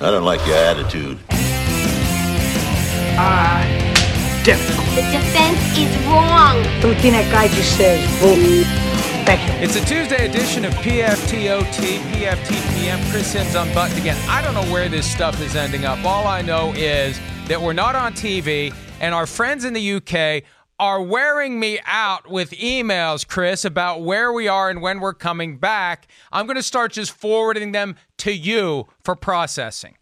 I don't like your attitude. Ah, difficult. The defense is wrong. Everything that guy just says, bull. Thank you. It's a Tuesday edition of PFTOT, PFTPM. Chris Simms unbuttoned again. I don't know where this stuff is ending up. All I know is that we're not on TV, and our friends in the UK are wearing me out with emails, Chris, about where we are and when we're coming back. I'm going to start just forwarding them to you for processing.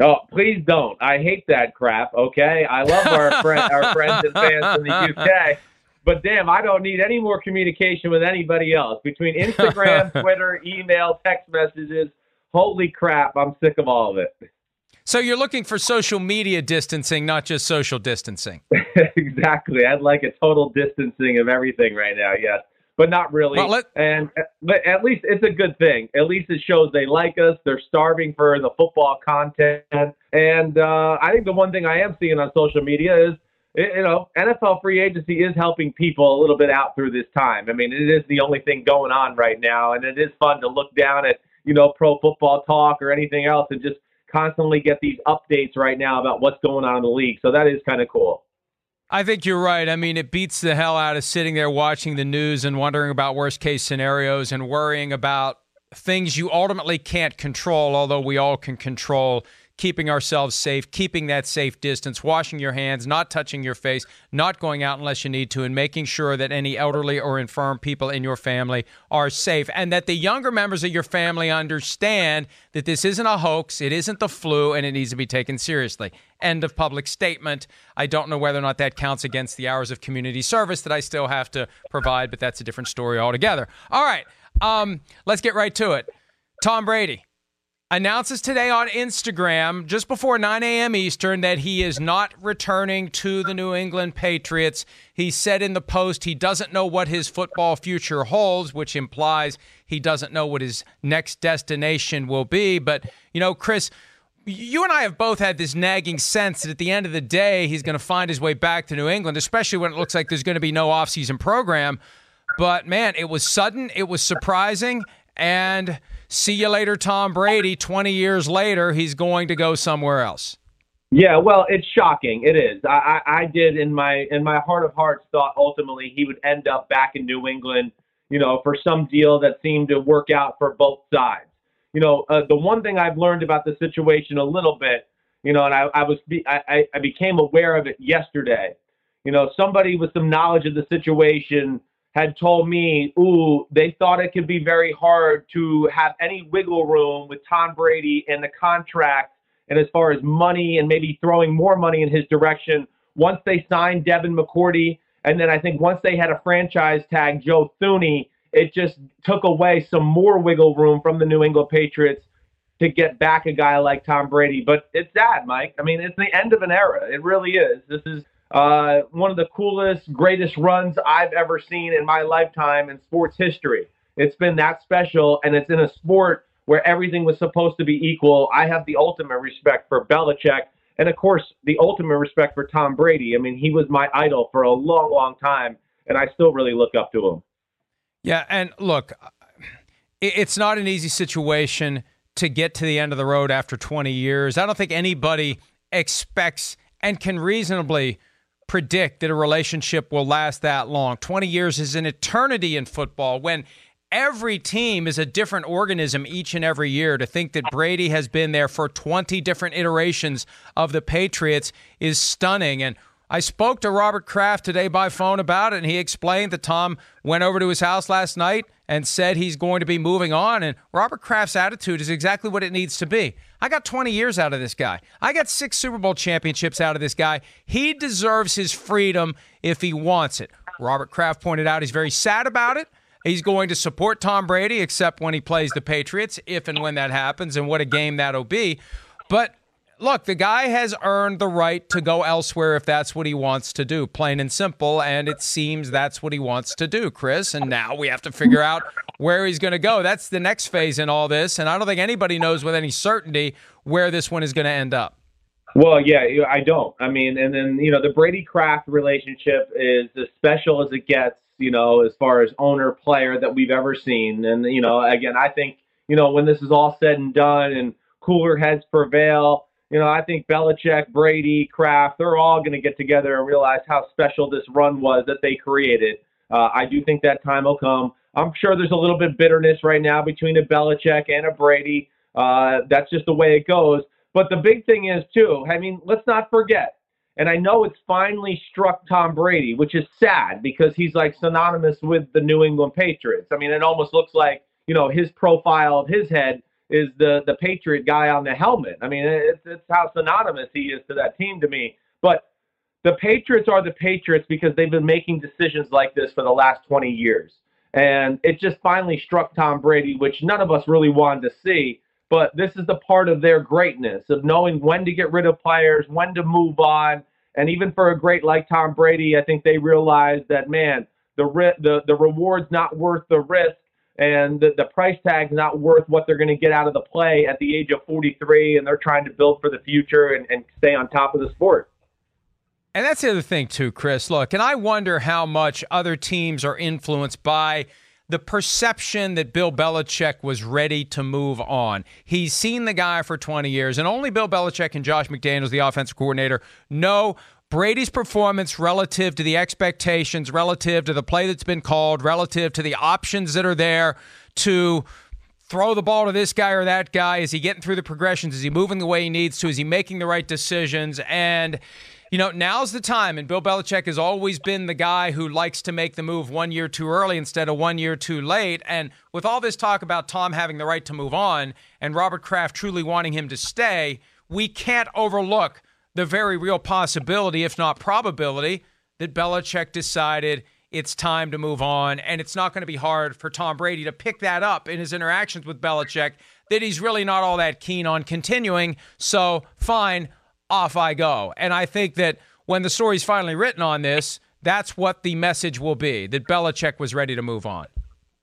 Oh, please don't. I hate that crap. Okay, I love our friend, our friends and fans in the UK, but damn, I don't need any more communication with anybody else between Instagram, Twitter, email, text messages. Holy crap, I'm sick of all of it. So you're looking for social media distancing, not just social distancing. exactly. I'd like a total distancing of everything right now. Yes, but not really. Well, let- and but at least it's a good thing. At least it shows they like us. They're starving for the football content. And uh, I think the one thing I am seeing on social media is. You know, NFL free agency is helping people a little bit out through this time. I mean, it is the only thing going on right now, and it is fun to look down at, you know, pro football talk or anything else and just constantly get these updates right now about what's going on in the league. So that is kind of cool. I think you're right. I mean, it beats the hell out of sitting there watching the news and wondering about worst case scenarios and worrying about things you ultimately can't control, although we all can control keeping ourselves safe, keeping that safe distance, washing your hands, not touching your face, not going out unless you need to, and making sure that any elderly or infirm people in your family are safe. And that the younger members of your family understand that this isn't a hoax, it isn't the flu, and it needs to be taken seriously. End of public statement. I don't know whether or not that counts against the hours of community service that I still have to provide, but that's a different story altogether. All right, um, let's get right to it. Tom Brady announces today on Instagram, just before 9 a.m. Eastern, that he is not returning to the New England Patriots. He said in the post he doesn't know what his football future holds, which implies he doesn't know what his next destination will be. But, you know, Chris, you and I have both had this nagging sense that at the end of the day, he's going to find his way back to New England, especially when it looks like there's going to be no offseason program. But man, it was sudden, it was surprising, and see you later, Tom Brady. 20 years later, he's going to go somewhere else. Yeah, well, it's shocking. It is. I, I, I did in my in my heart of hearts thought ultimately he would end up back in New England, you know, for some deal that seemed to work out for both sides. You know, uh, the one thing I've learned about the situation a little bit, you know, and I, I was I, I became aware of it yesterday. You know, somebody with some knowledge of the situation had told me, ooh, they thought it could be very hard to have any wiggle room with Tom Brady and the contract and as far as money and maybe throwing more money in his direction once they signed Devin McCourty. And then I think once they had a franchise tag Joe Thuney, it just took away some more wiggle room from the New England Patriots to get back a guy like Tom Brady. But it's sad, Mike. I mean, it's the end of an era. It really is. This is uh, one of the coolest, greatest runs I've ever seen in my lifetime in sports history. It's been that special, and it's in a sport where everything was supposed to be equal. I have the ultimate respect for Belichick, and of course, the ultimate respect for Tom Brady. I mean, he was my idol for a long, long time, and I still really look up to him. Yeah, and look, it's not an easy situation to get to the end of the road after 20 years. I don't think anybody expects and can reasonably predict that a relationship will last that long. 20 years is an eternity in football when every team is a different organism each and every year. To think that Brady has been there for 20 different iterations of the Patriots is stunning. And I spoke to Robert Kraft today by phone about it, and he explained that Tom went over to his house last night and said he's going to be moving on. And Robert Kraft's attitude is exactly what it needs to be. I got 20 years out of this guy. I got six Super Bowl championships out of this guy. He deserves his freedom if he wants it. Robert Kraft pointed out he's very sad about it. He's going to support Tom Brady, except when he plays the Patriots, if and when that happens, and what a game that'll be. But look, the guy has earned the right to go elsewhere if that's what he wants to do, plain and simple. And it seems that's what he wants to do, Chris. And now we have to figure out where he's going to go. That's the next phase in all this. And I don't think anybody knows with any certainty where this one is going to end up. Well, yeah, I don't. I mean, and then, you know, the Brady Kraft relationship is as special as it gets, you know, as far as owner player that we've ever seen. And, you know, again, I think, you know, when this is all said and done and cooler heads prevail, you know, I think Belichick, Brady, Kraft, they're all going to get together and realize how special this run was that they created. Uh, I do think that time will come. I'm sure there's a little bit bitterness right now between a Belichick and a Brady. Uh, that's just the way it goes. But the big thing is, too, I mean, let's not forget, and I know it's finally struck Tom Brady, which is sad because he's like synonymous with the New England Patriots. I mean, it almost looks like, you know, his profile of his head is the the Patriot guy on the helmet. I mean, it's, it's how synonymous he is to that team to me. But the Patriots are the Patriots because they've been making decisions like this for the last 20 years. And it just finally struck Tom Brady, which none of us really wanted to see. But this is the part of their greatness of knowing when to get rid of players, when to move on. And even for a great like Tom Brady, I think they realized that, man, the, the, the reward's not worth the risk and the, the price tag's not worth what they're going to get out of the play at the age of 43, and they're trying to build for the future and, and stay on top of the sport. And that's the other thing, too, Chris. Look, and I wonder how much other teams are influenced by the perception that Bill Belichick was ready to move on. He's seen the guy for 20 years, and only Bill Belichick and Josh McDaniels, the offensive coordinator, know Brady's performance relative to the expectations, relative to the play that's been called, relative to the options that are there to throw the ball to this guy or that guy? Is he getting through the progressions? Is he moving the way he needs to? Is he making the right decisions? And, you know, now's the time. And Bill Belichick has always been the guy who likes to make the move one year too early instead of one year too late. And with all this talk about Tom having the right to move on and Robert Kraft truly wanting him to stay, we can't overlook the very real possibility, if not probability, that Belichick decided it's time to move on. And it's not going to be hard for Tom Brady to pick that up in his interactions with Belichick that he's really not all that keen on continuing. So, fine, off I go. And I think that when the story's finally written on this, that's what the message will be that Belichick was ready to move on.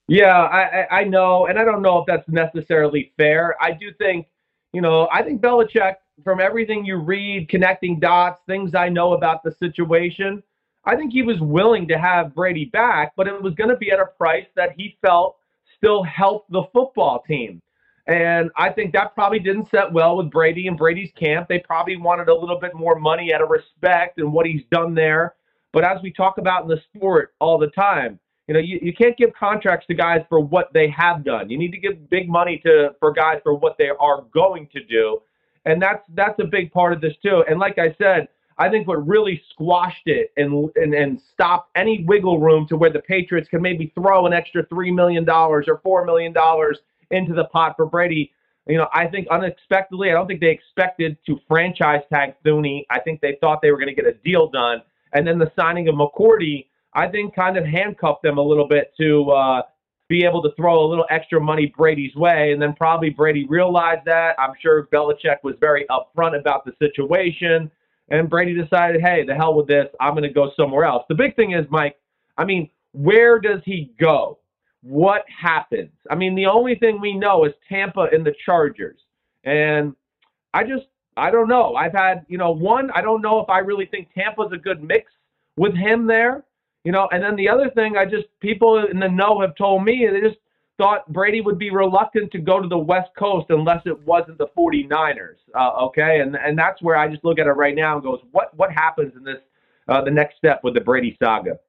Yeah, I, I know. And I don't know if that's necessarily fair. I do think, you know, I think Belichick from everything you read, connecting dots, things I know about the situation, I think he was willing to have Brady back, but it was going to be at a price that he felt still helped the football team. And I think that probably didn't set well with Brady and Brady's camp. They probably wanted a little bit more money out of respect and what he's done there. But as we talk about in the sport all the time, you know, you, you can't give contracts to guys for what they have done. You need to give big money to for guys for what they are going to do and that's that's a big part of this too. And like I said, I think what really squashed it and and and stopped any wiggle room to where the Patriots can maybe throw an extra three million dollars or four million dollars into the pot for Brady. You know, I think unexpectedly, I don't think they expected to franchise tag Thuney. I think they thought they were going to get a deal done, and then the signing of McCourty, I think, kind of handcuffed them a little bit to uh, be able to throw a little extra money Brady's way. And then probably Brady realized that. I'm sure Belichick was very upfront about the situation. And Brady decided, hey, the hell with this. I'm going to go somewhere else. The big thing is, Mike, I mean, where does he go? What happens? I mean, the only thing we know is Tampa and the Chargers. And I just, I don't know. I've had, you know, one, I don't know if I really think Tampa's a good mix with him there. You know, and then the other thing, I just people in the know have told me they just thought Brady would be reluctant to go to the West Coast unless it wasn't the 49ers. Uh, okay, and and that's where I just look at it right now and goes, what what happens in this uh, the next step with the Brady saga?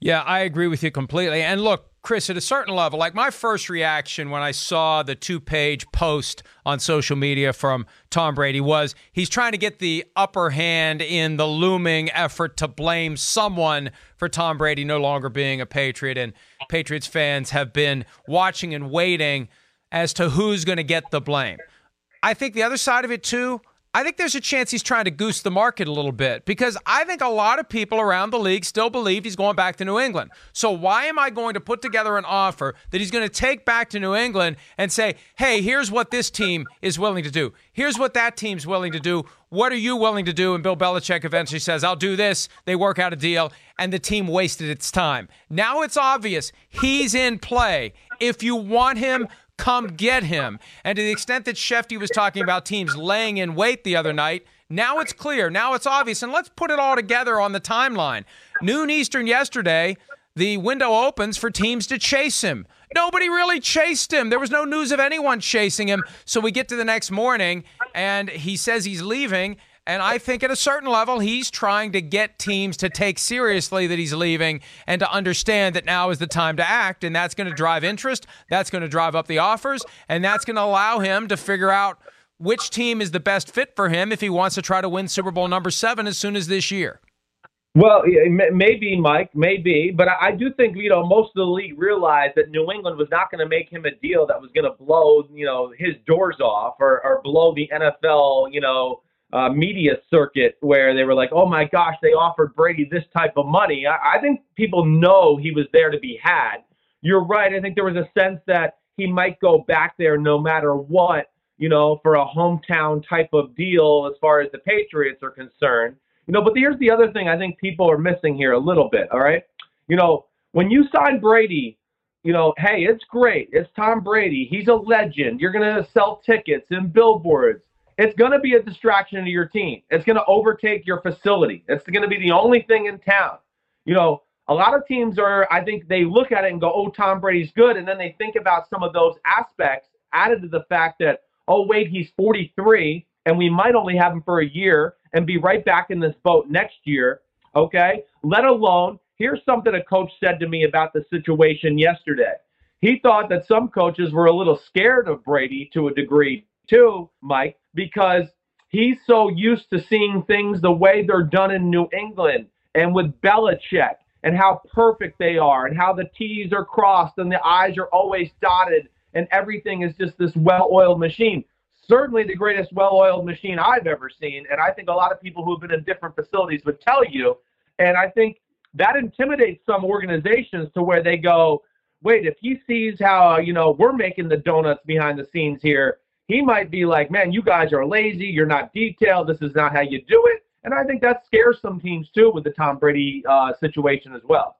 Yeah, I agree with you completely. And look, Chris, at a certain level, like my first reaction when I saw the two page post on social media from Tom Brady was he's trying to get the upper hand in the looming effort to blame someone for Tom Brady no longer being a Patriot. And Patriots fans have been watching and waiting as to who's going to get the blame. I think the other side of it, too, I think there's a chance he's trying to goose the market a little bit because I think a lot of people around the league still believe he's going back to New England. So why am I going to put together an offer that he's going to take back to New England and say, hey, here's what this team is willing to do? Here's what that team's willing to do. What are you willing to do? And Bill Belichick eventually says, I'll do this. They work out a deal, and the team wasted its time. Now it's obvious he's in play. If you want him, come get him. And to the extent that Schefty was talking about teams laying in wait the other night, now it's clear. Now it's obvious. And let's put it all together on the timeline. Noon Eastern yesterday, the window opens for teams to chase him. Nobody really chased him. There was no news of anyone chasing him. So we get to the next morning, and he says he's leaving. And I think at a certain level, he's trying to get teams to take seriously that he's leaving and to understand that now is the time to act. And that's going to drive interest. That's going to drive up the offers. And that's going to allow him to figure out which team is the best fit for him if he wants to try to win Super Bowl number seven as soon as this year. Well, maybe, Mike, maybe, but I do think you know most of the league realized that New England was not going to make him a deal that was going to blow you know his doors off or, or blow the NFL you know uh, media circuit where they were like, oh my gosh, they offered Brady this type of money. I, I think people know he was there to be had. You're right. I think there was a sense that he might go back there no matter what, you know, for a hometown type of deal as far as the Patriots are concerned. You know, but here's the other thing I think people are missing here a little bit, all right? You know, when you sign Brady, you know, hey, it's great. It's Tom Brady. He's a legend. You're going to sell tickets and billboards it's going to be a distraction to your team. It's going to overtake your facility. It's going to be the only thing in town. You know, a lot of teams are, I think they look at it and go, oh, Tom Brady's good. And then they think about some of those aspects added to the fact that, oh, wait, he's 43 and we might only have him for a year and be right back in this boat next year. Okay. Let alone, here's something a coach said to me about the situation yesterday. He thought that some coaches were a little scared of Brady to a degree too, Mike, because he's so used to seeing things the way they're done in New England and with Belichick and how perfect they are and how the T's are crossed and the I's are always dotted and everything is just this well oiled machine. Certainly the greatest well oiled machine I've ever seen. And I think a lot of people who've been in different facilities would tell you. And I think that intimidates some organizations to where they go, wait, if he sees how, you know, we're making the donuts behind the scenes here, he might be like, man, you guys are lazy. You're not detailed. This is not how you do it. And I think that scares some teams too with the Tom Brady uh, situation as well.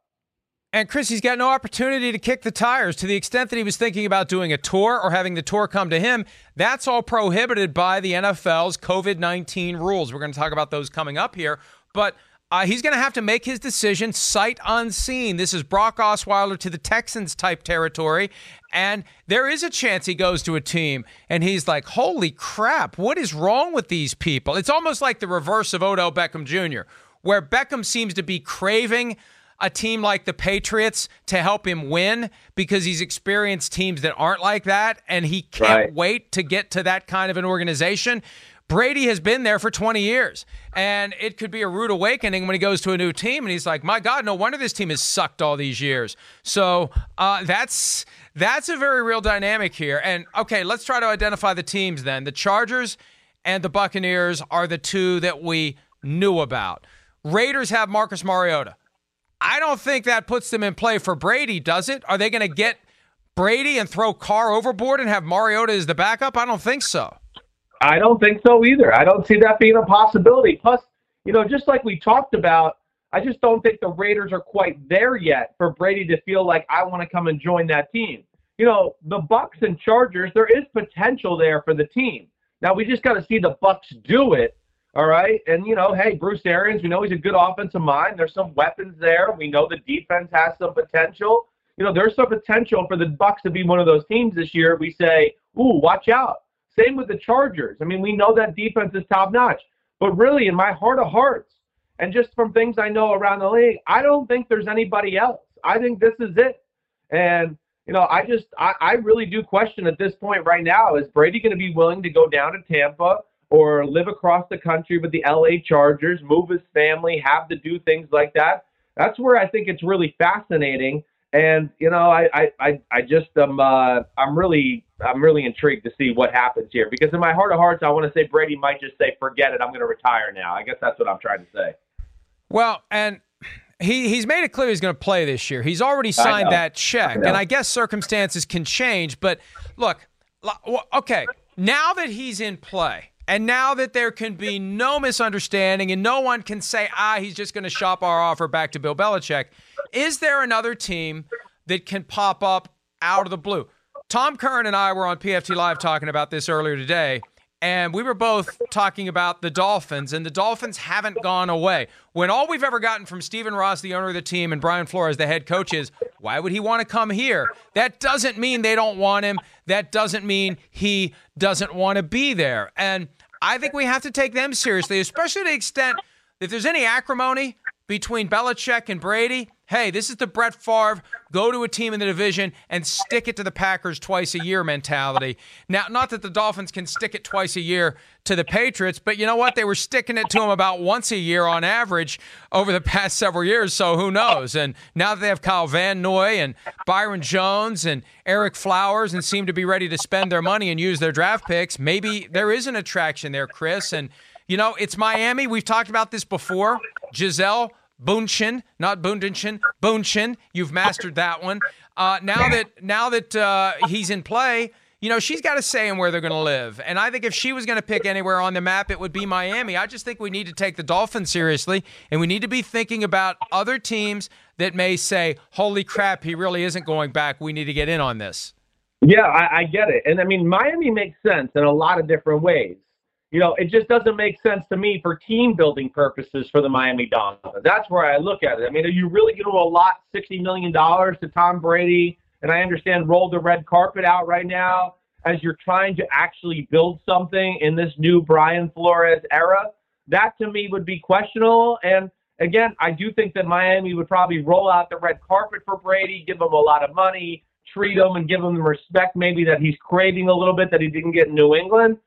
And Chris, he's got no opportunity to kick the tires to the extent that he was thinking about doing a tour or having the tour come to him. That's all prohibited by the NFL's COVID 19 rules. We're going to talk about those coming up here. But uh, he's going to have to make his decision sight unseen. This is Brock Osweiler to the Texans type territory. And there is a chance he goes to a team and he's like, holy crap, what is wrong with these people? It's almost like the reverse of Odell Beckham Jr., where Beckham seems to be craving a team like the Patriots to help him win because he's experienced teams that aren't like that and he can't right. wait to get to that kind of an organization. Brady has been there for 20 years, and it could be a rude awakening when he goes to a new team, and he's like, "My God, no wonder this team has sucked all these years." So uh, that's that's a very real dynamic here. And okay, let's try to identify the teams then. The Chargers and the Buccaneers are the two that we knew about. Raiders have Marcus Mariota. I don't think that puts them in play for Brady, does it? Are they going to get Brady and throw Carr overboard and have Mariota as the backup? I don't think so. I don't think so either. I don't see that being a possibility. Plus, you know, just like we talked about, I just don't think the Raiders are quite there yet for Brady to feel like I want to come and join that team. You know, the Bucs and Chargers, there is potential there for the team. Now we just got to see the Bucs do it. All right. And you know, hey, Bruce Arians, we know he's a good offensive mind. There's some weapons there. We know the defense has some potential. You know, there's some potential for the Bucs to be one of those teams this year. We say, ooh, watch out. Same with the Chargers. I mean, we know that defense is top notch, but really, in my heart of hearts, and just from things I know around the league, I don't think there's anybody else. I think this is it. And you know, I just I, I really do question at this point right now: is Brady going to be willing to go down to Tampa or live across the country with the LA Chargers, move his family, have to do things like that? That's where I think it's really fascinating. And you know, I I I, I just am uh, I'm really I'm really intrigued to see what happens here because in my heart of hearts, I want to say Brady might just say, "Forget it, I'm going to retire now." I guess that's what I'm trying to say. Well, and he he's made it clear he's going to play this year. He's already signed that check, I and I guess circumstances can change. But look, okay, now that he's in play. And now that there can be no misunderstanding and no one can say, ah, he's just going to shop our offer back to Bill Belichick, is there another team that can pop up out of the blue? Tom Curran and I were on PFT Live talking about this earlier today, and we were both talking about the Dolphins, and the Dolphins haven't gone away. When all we've ever gotten from Stephen Ross, the owner of the team, and Brian Flores, the head coach, is why would he want to come here? That doesn't mean they don't want him. That doesn't mean he doesn't want to be there. And I think we have to take them seriously, especially to the extent if there's any acrimony between Belichick and Brady, hey, this is the Brett Favre go to a team in the division and stick it to the Packers twice a year mentality. Now, not that the Dolphins can stick it twice a year to the Patriots, but you know what? They were sticking it to them about once a year on average over the past several years, so who knows? And now that they have Kyle Van Noy and Byron Jones and Ereck Flowers and seem to be ready to spend their money and use their draft picks, maybe there is an attraction there, Chris. And you know, it's Miami. We've talked about this before. Gisele Bündchen, not Bundchen, Bündchen. You've mastered that one. Uh, now that now that uh, he's in play, you know she's got a say in where they're going to live. And I think if she was going to pick anywhere on the map, it would be Miami. I just think we need to take the Dolphins seriously, and we need to be thinking about other teams that may say, "Holy crap, he really isn't going back. We need to get in on this." Yeah, I, I get it, and I mean Miami makes sense in a lot of different ways you know, it just doesn't make sense to me for team building purposes for the Miami Dolphins. That's where I look at it. I mean, are you really going to allot $60 million to Tom Brady? And I understand roll the red carpet out right now as you're trying to actually build something in this new Brian Flores era. That to me would be questionable. And again, I do think that Miami would probably roll out the red carpet for Brady, give him a lot of money, treat him, and give him the respect maybe that he's craving a little bit that he didn't get in New England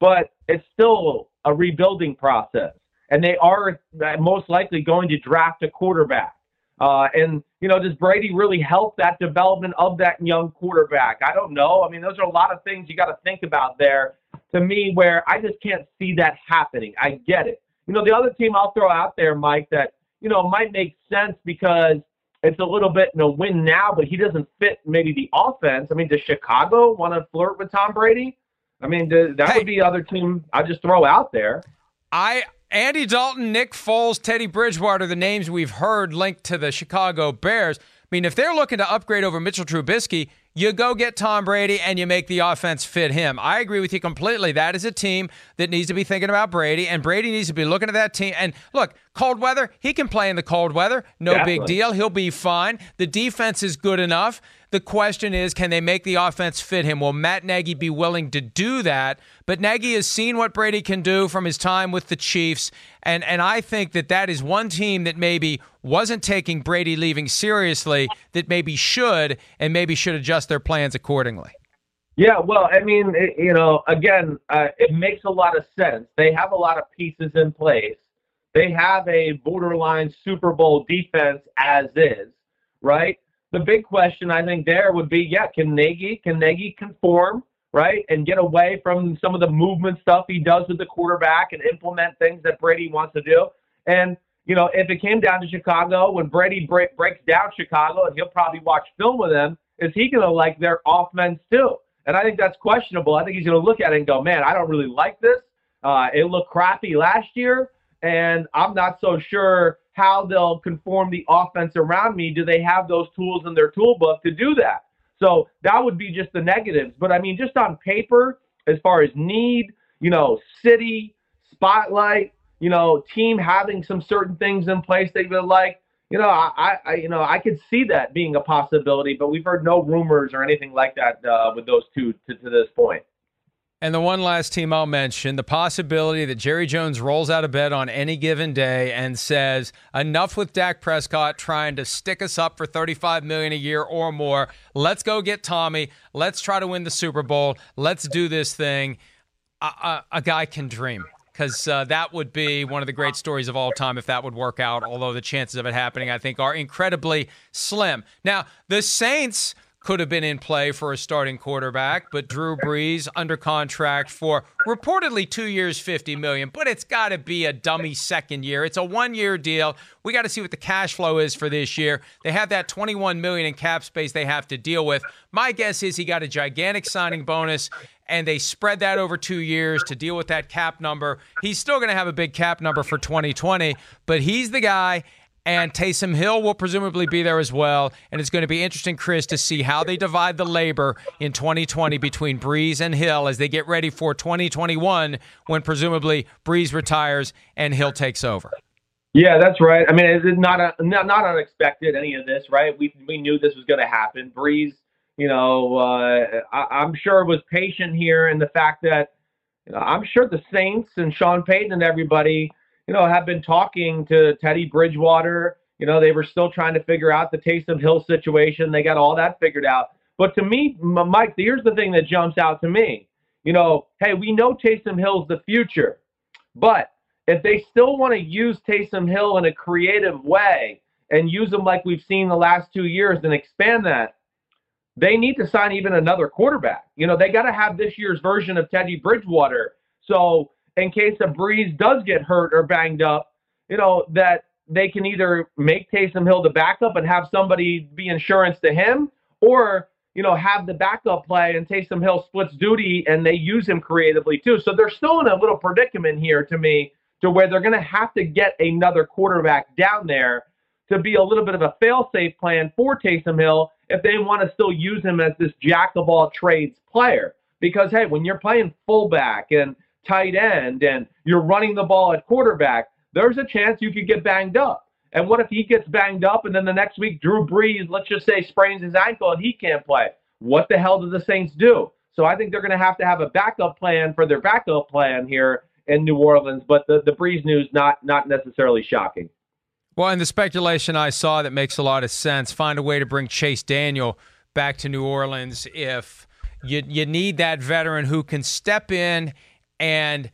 but it's still a rebuilding process. And they are most likely going to draft a quarterback. Uh, and, you know, does Brady really help that development of that young quarterback? I don't know. I mean, those are a lot of things you got to think about there to me where I just can't see that happening. I get it. You know, the other team I'll throw out there, Mike, that, you know, might make sense because it's a little bit in a win now, but he doesn't fit maybe the offense. I mean, does Chicago want to flirt with Tom Brady? I mean, that hey, would be other team I just throw out there. I Andy Dalton, Nick Foles, Teddy Bridgewater, the names we've heard linked to the Chicago Bears. I mean, if they're looking to upgrade over Mitchell Trubisky, you go get Tom Brady and you make the offense fit him. I agree with you completely. That is a team that needs to be thinking about Brady, and Brady needs to be looking at that team. And look, cold weather, he can play in the cold weather. No Definitely. big deal. He'll be fine. The defense is good enough. The question is, can they make the offense fit him? Will Matt Nagy be willing to do that? But Nagy has seen what Brady can do from his time with the Chiefs, and and I think that that is one team that maybe wasn't taking Brady leaving seriously, that maybe should, and maybe should adjust their plans accordingly. Yeah, well, I mean, it, you know, again, uh, it makes a lot of sense. They have a lot of pieces in place. They have a borderline Super Bowl defense as is, right? The big question I think there would be, yeah, can Nagy can Nagy conform right and get away from some of the movement stuff he does with the quarterback and implement things that Brady wants to do? And you know, if it came down to Chicago, when Brady break, breaks down Chicago, and he'll probably watch film with them, is he going to like their offense too? And I think that's questionable. I think he's going to look at it and go, man, I don't really like this. Uh, it looked crappy last year, and I'm not so sure how they'll conform the offense around me. Do they have those tools in their toolbook to do that? So that would be just the negatives. But I mean, just on paper, as far as need, you know, city, spotlight, you know, team having some certain things in place they would like, you know, I, I, you know, I could see that being a possibility, but we've heard no rumors or anything like that uh, with those two to, to this point. And the one last team I'll mention the possibility that Jerry Jones rolls out of bed on any given day and says, enough with Dak Prescott trying to stick us up for 35 million a year or more. Let's go get Tommy. Let's try to win the Super Bowl. Let's do this thing. A, a, a guy can dream because uh, that would be one of the great stories of all time if that would work out. Although the chances of it happening, I think, are incredibly slim. Now, the Saints could have been in play for a starting quarterback, but Drew Brees under contract for reportedly two years, fifty million. But it's got to be a dummy second year. It's a one-year deal. We got to see what the cash flow is for this year. They have that twenty-one million in cap space they have to deal with. My guess is he got a gigantic signing bonus. And they spread that over two years to deal with that cap number. He's still going to have a big cap number for 2020, but he's the guy, and Taysom Hill will presumably be there as well. And it's going to be interesting, Chris, to see how they divide the labor in 2020 between Brees and Hill as they get ready for 2021 when presumably Brees retires and Hill takes over. Yeah, that's right. I mean, it's not a, not, not unexpected any of this, right? We we knew this was going to happen. Brees, you know, uh, I, am sure was patient here in the fact that you know, I'm sure the Saints and Sean Payton and everybody you know, have been talking to Teddy Bridgewater. You know, they were still trying to figure out the Taysom Hill situation. They got all that figured out. But to me, Mike, here's the thing that jumps out to me. You know, hey, we know Taysom Hill's the future, but if they still want to use Taysom Hill in a creative way and use him like we've seen the last two years and expand that, they need to sign even another quarterback. You know, they got to have this year's version of Teddy Bridgewater. So in case a Brees does get hurt or banged up, you know, that they can either make Taysom Hill the backup and have somebody be insurance to him, or you know, have the backup play and Taysom Hill splits duty and they use him creatively too. So they're still in a little predicament here to me to where they're going to have to get another quarterback down there to be a little bit of a fail-safe plan for Taysom Hill if they want to still use him as this jack of all trades player. Because hey, when you're playing fullback and tight end and you're running the ball at quarterback, there's a chance you could get banged up. And what if he gets banged up and then the next week Drew Brees, let's just say, sprains his ankle and he can't play? What the hell do the Saints do? So I think they're going to have to have a backup plan for their backup plan here in New Orleans. But the the Brees news not not necessarily shocking. Well, and the speculation I saw that makes a lot of sense. Find a way to bring Chase Daniel back to New Orleans if you you need that veteran who can step in and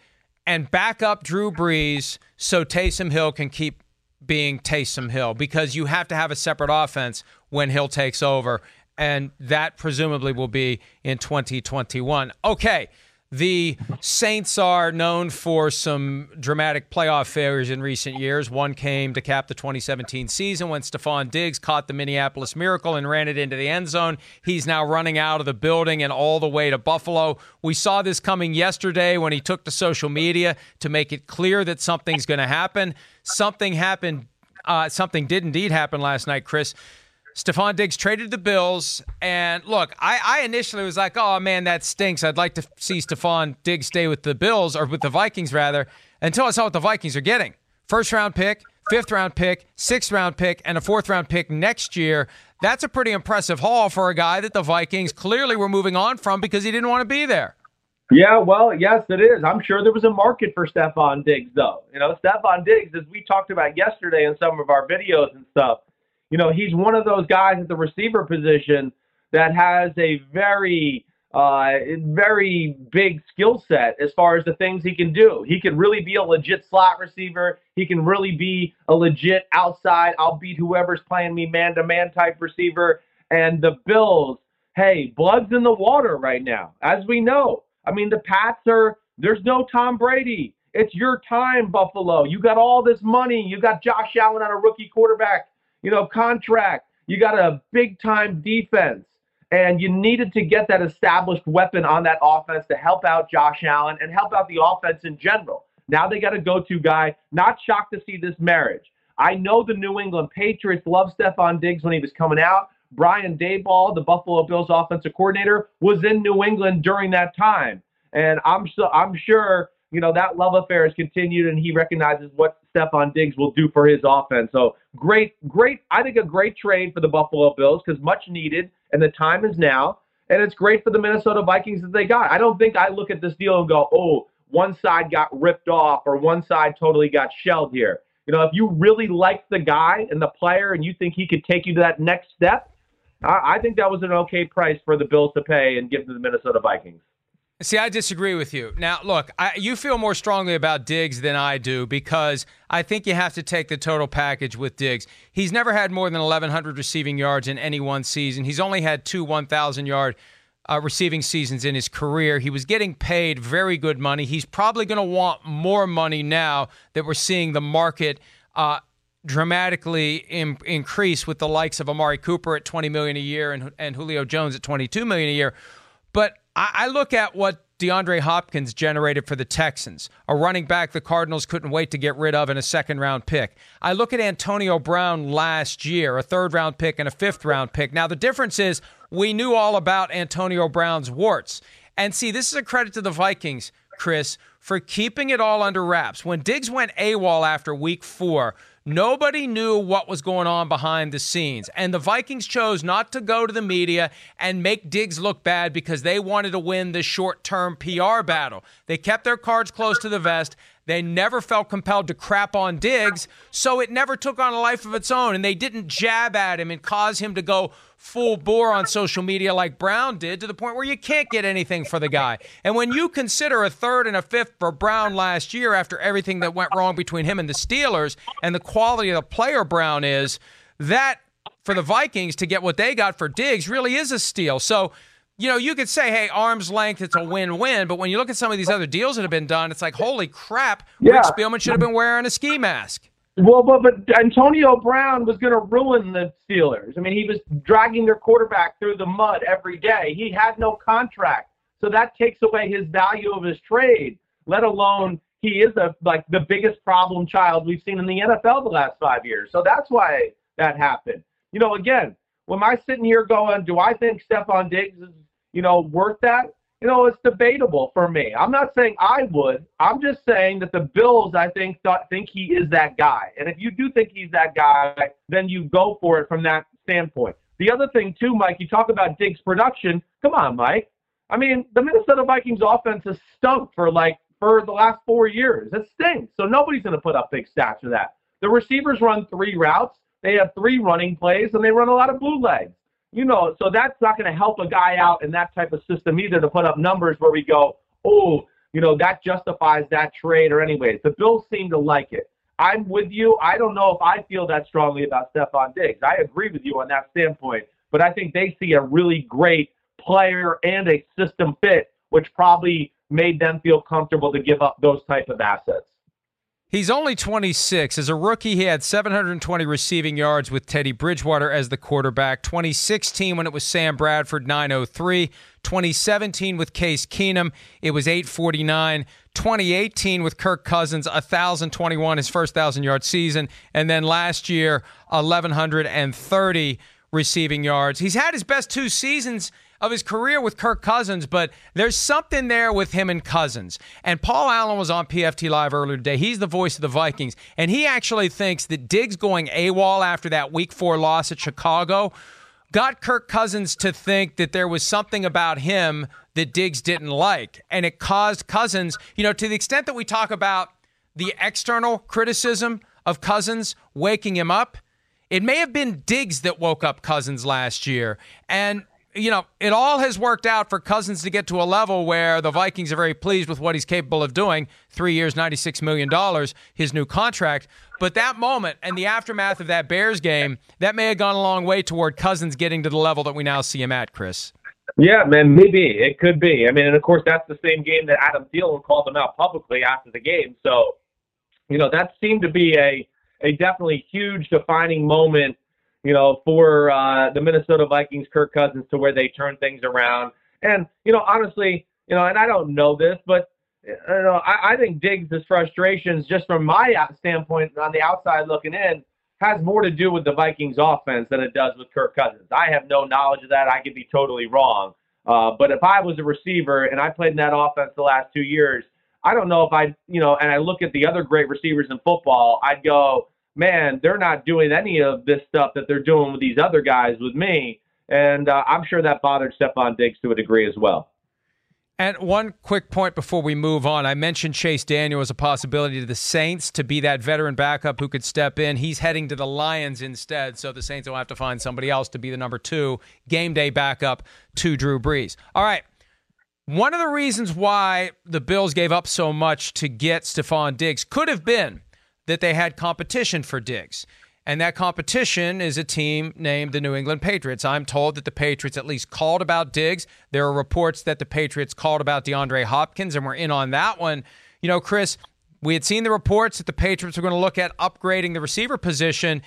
and back up Drew Brees so Taysom Hill can keep being Taysom Hill because you have to have a separate offense when Hill takes over and that presumably will be in 2021. Okay, the Saints are known for some dramatic playoff failures in recent years. One came to cap the 2017 season when Stefon Diggs caught the Minneapolis Miracle and ran it into the end zone. He's now running out of the building and all the way to Buffalo. We saw this coming yesterday when he took to social media to make it clear that something's going to happen. Something happened. Uh, something did indeed happen last night, Chris. Stefon Diggs traded the Bills. And look, I, I, initially was like, oh man, that stinks. I'd like to see Stefon Diggs stay with the Bills or with the Vikings rather, until I saw what the Vikings are getting. First round pick, fifth round pick, sixth round pick, and a fourth round pick next year. That's a pretty impressive haul for a guy that the Vikings clearly were moving on from because he didn't want to be there. Yeah, well, yes, it is. I'm sure there was a market for Stefon Diggs, though. You know, Stefon Diggs, as we talked about yesterday in some of our videos and stuff, you know, he's one of those guys at the receiver position that has a very, uh, very big skill set as far as the things he can do. He can really be a legit slot receiver. He can really be a legit outside, I'll beat whoever's playing me man to man type receiver. And the Bills, hey, blood's in the water right now, as we know. I mean, the Pats are, there's no Tom Brady. It's your time, Buffalo. You got all this money. You got Josh Allen on a rookie quarterback you know, contract. You got a big time defense. And you needed to get that established weapon on that offense to help out Josh Allen and help out the offense in general. Now they got a go to guy. Not shocked to see this marriage. I know the New England Patriots loved Stefon Diggs when he was coming out. Brian Daboll, the Buffalo Bills offensive coordinator, was in New England during that time. And I'm so I'm sure you know, that love affair has continued and he recognizes what Stefon Diggs will do for his offense. So great, great, I think a great trade for the Buffalo Bills because much needed and the time is now. And it's great for the Minnesota Vikings that they got. I don't think I look at this deal and go, oh, one side got ripped off or one side totally got shelled here. You know, if you really like the guy and the player and you think he could take you to that next step, I, I think that was an okay price for the Bills to pay and give to the Minnesota Vikings. See, I disagree with you. Now, look, I, you feel more strongly about Diggs than I do because I think you have to take the total package with Diggs. He's never had more than 1,100 receiving yards in any one season. He's only had two 1,000 yard uh, receiving seasons in his career. He was getting paid very good money. He's probably going to want more money now that we're seeing the market. Uh, dramatically Im- increase with the likes of Amari Cooper at 20 million a year and, and Julio Jones at 22 million a year. But I, I look at what DeAndre Hopkins generated for the Texans, a running back the Cardinals couldn't wait to get rid of in a second round pick. I look at Antonio Brown last year, a third round pick and a fifth round pick. Now, the difference is we knew all about Antonio Brown's warts. And see, this is a credit to the Vikings, Chris, for keeping it all under wraps. When Diggs went AWOL after week four, Nobody knew what was going on behind the scenes. And the Vikings chose not to go to the media and make Diggs look bad because they wanted to win the short term PR battle. They kept their cards close to the vest. They never felt compelled to crap on Diggs, so it never took on a life of its own. And they didn't jab at him and cause him to go full bore on social media like Brown did to the point where you can't get anything for the guy. And when you consider a third and a fifth for Brown last year after everything that went wrong between him and the Steelers and the quality of the player Brown is, that for the Vikings to get what they got for Diggs really is a steal. So, you know, you could say, hey, arm's length, it's a win win. But when you look at some of these other deals that have been done, it's like, holy crap, Yeah. Rick Spielman should have been wearing a ski mask. Well, but, but Antonio Brown was going to ruin the Steelers. I mean, he was dragging their quarterback through the mud every day. He had no contract, so that takes away his value of his trade. Let alone he is a like the biggest problem child we've seen in the NFL the last five years. So that's why that happened. You know, again, when I'm sitting here going, do I think Stefon Diggs is you know worth that? you know, it's debatable for me. I'm not saying I would. I'm just saying that the Bills, I think, thought, think he is that guy. And if you do think he's that guy, then you go for it from that standpoint. The other thing, too, Mike, you talk about Diggs' production. Come on, Mike. I mean, the Minnesota Vikings offense has stunk for like for the last four years. It stinks. So nobody's going to put up big stats for that. The receivers run three routes. They have three running plays, and they run a lot of bootlegs you know, so that's not going to help a guy out in that type of system either to put up numbers where we go, oh, you know, that justifies that trade or anyways. The Bills seem to like it. I'm with you. I don't know if I feel that strongly about Stefon Diggs. I agree with you on that standpoint, but I think they see a really great player and a system fit, which probably made them feel comfortable to give up those type of assets. He's only 26. As a rookie, he had 720 receiving yards with Teddy Bridgewater as the quarterback. 2016, when it was Sam Bradford, 903. 2017 with Case Keenum, it was 849. 2018 with Kirk Cousins, 1,021, his first 1,000 yard season. And then last year, 1,130 receiving yards. He's had his best two seasons of his career with Kirk Cousins, but there's something there with him and Cousins. And Paul Allen was on PFT Live earlier today. He's the voice of the Vikings, and he actually thinks that Diggs going AWOL after that Week Four loss at Chicago got Kirk Cousins to think that there was something about him that Diggs didn't like, and it caused Cousins, you know, to the extent that we talk about the external criticism of Cousins waking him up. It may have been Diggs that woke up Cousins last year. And you know, it all has worked out for Cousins to get to a level where the Vikings are very pleased with what he's capable of doing. Three years, $96 million, his new contract. But that moment and the aftermath of that Bears game, that may have gone a long way toward Cousins getting to the level that we now see him at, Chris. Yeah, man, maybe. It could be. I mean, and of course, that's the same game that Adam Thielen called him out publicly after the game. So, you know, that seemed to be a, a definitely huge defining moment you know, for uh, the Minnesota Vikings, Kirk Cousins, to where they turn things around. And you know, honestly, you know, and I don't know this, but you know, I, I think Diggs' frustrations, just from my standpoint on the outside looking in, has more to do with the Vikings offense than it does with Kirk Cousins. I have no knowledge of that. I could be totally wrong. Uh, but if I was a receiver and I played in that offense the last two years, I don't know if I, you know, and I look at the other great receivers in football, I'd go, man, they're not doing any of this stuff that they're doing with these other guys with me. And uh, I'm sure that bothered Stefon Diggs to a degree as well. And one quick point before we move on. I mentioned Chase Daniel as a possibility to the Saints to be that veteran backup who could step in. He's heading to the Lions instead, so the Saints will have to find somebody else to be the number two game day backup to Drew Brees. All right. One of the reasons why the Bills gave up so much to get Stefon Diggs could have been that they had competition for Diggs. And that competition is a team named the New England Patriots. I'm told that the Patriots at least called about Diggs. There are reports that the Patriots called about DeAndre Hopkins, and we're in on that one. You know, Chris, we had seen the reports that the Patriots were going to look at upgrading the receiver position.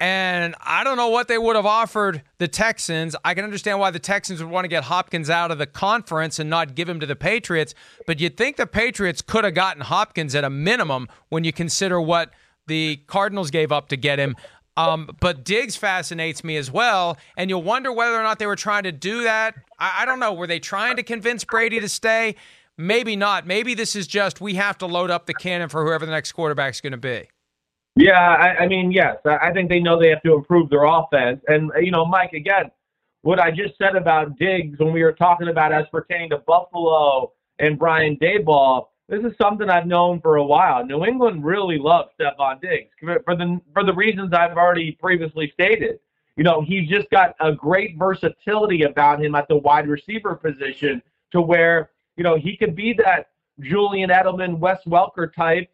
And I don't know what they would have offered the Texans. I can understand why the Texans would want to get Hopkins out of the conference and not give him to the Patriots. But you'd think the Patriots could have gotten Hopkins at a minimum when you consider what the Cardinals gave up to get him. Um, but Diggs fascinates me as well, and you'll wonder whether or not they were trying to do that. I, I don't know. Were they trying to convince Brady to stay? Maybe not. Maybe this is just we have to load up the cannon for whoever the next quarterback's going to be. Yeah, I, I mean, yes, I think they know they have to improve their offense. And uh, you know, Mike, again, what I just said about Diggs when we were talking about as pertaining to Buffalo and Brian Daboll this is something I've known for a while. New England really loves Stefon Diggs for the for the reasons I've already previously stated. You know, he's just got a great versatility about him at the wide receiver position to where, you know, he could be that Julian Edelman, Wes Welker type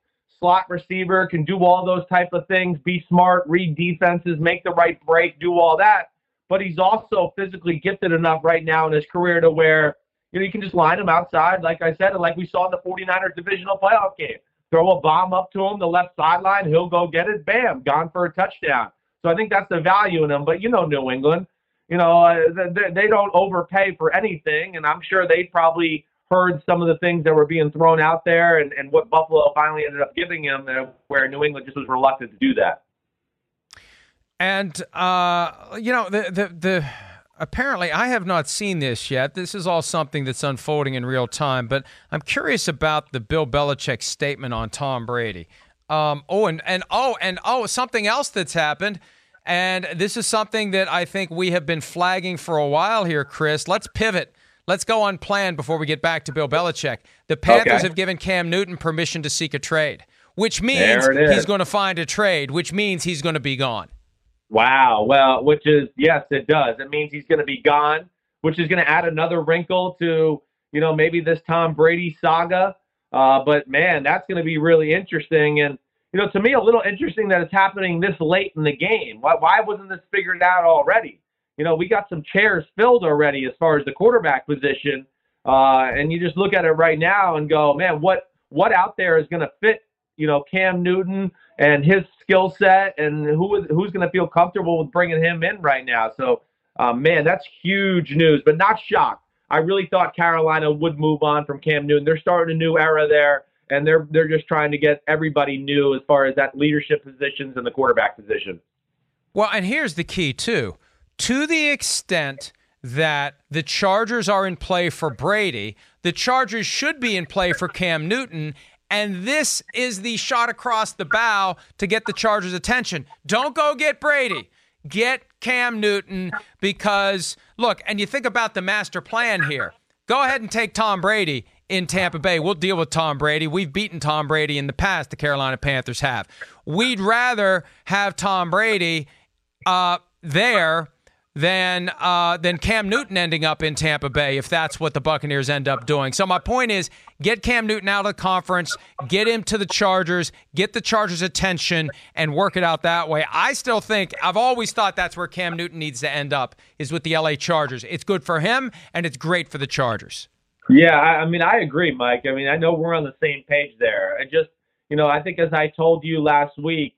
slot receiver, can do all those type of things, be smart, read defenses, make the right break, do all that. But he's also physically gifted enough right now in his career to where you know, you can just line him outside, like I said, and like we saw in the 49ers divisional playoff game. Throw a bomb up to him, the left sideline, he'll go get it, bam, gone for a touchdown. So I think that's the value in him. But you know, New England, you know, uh, they, they don't overpay for anything, and I'm sure they probably heard some of the things that were being thrown out there and, and what Buffalo finally ended up giving him, uh, where New England just was reluctant to do that. And uh, you know, the the the apparently I have not seen this yet. This is all something that's unfolding in real time, but I'm curious about the Bill Belichick statement on Tom Brady. Um, oh, and, and oh, and oh, something else that's happened. And this is something that I think we have been flagging for a while here, Chris. Let's pivot. Let's go unplanned before we get back to Bill Belichick. The Panthers okay. have given Cam Newton permission to seek a trade, which means he's going to find a trade, which means he's going to be gone. Wow. Well, which is yes, it does. It means he's going to be gone, which is going to add another wrinkle to you know maybe this Tom Brady saga. Uh, but man, that's going to be really interesting. And you know, to me, a little interesting that it's happening this late in the game. Why, why wasn't this figured out already? You know, we got some chairs filled already as far as the quarterback position, uh, and you just look at it right now and go, man, what what out there is going to fit? You know, Cam Newton and his skill set and who who's going to feel comfortable with bringing him in right now. So, uh, man, that's huge news, but not shocked. I really thought Carolina would move on from Cam Newton. They're starting a new era there, and they're they're just trying to get everybody new as far as that leadership positions and the quarterback position. Well, and here's the key too. To the extent that the Chargers are in play for Brady, the Chargers should be in play for Cam Newton, and this is the shot across the bow to get the Chargers' attention. Don't go get Brady. Get Cam Newton because, look, and you think about the master plan here. Go ahead and take Tom Brady in Tampa Bay. We'll deal with Tom Brady. We've beaten Tom Brady in the past, the Carolina Panthers have. We'd rather have Tom Brady uh, there than uh, than Cam Newton ending up in Tampa Bay if that's what the Buccaneers end up doing. So my point is, get Cam Newton out of the conference, get him to the Chargers, get the Chargers' attention, and work it out that way. I still think I've always thought that's where Cam Newton needs to end up is with the LA Chargers. It's good for him and it's great for the Chargers. Yeah, I mean I agree, Mike. I mean I know we're on the same page there. I just you know I think as I told you last week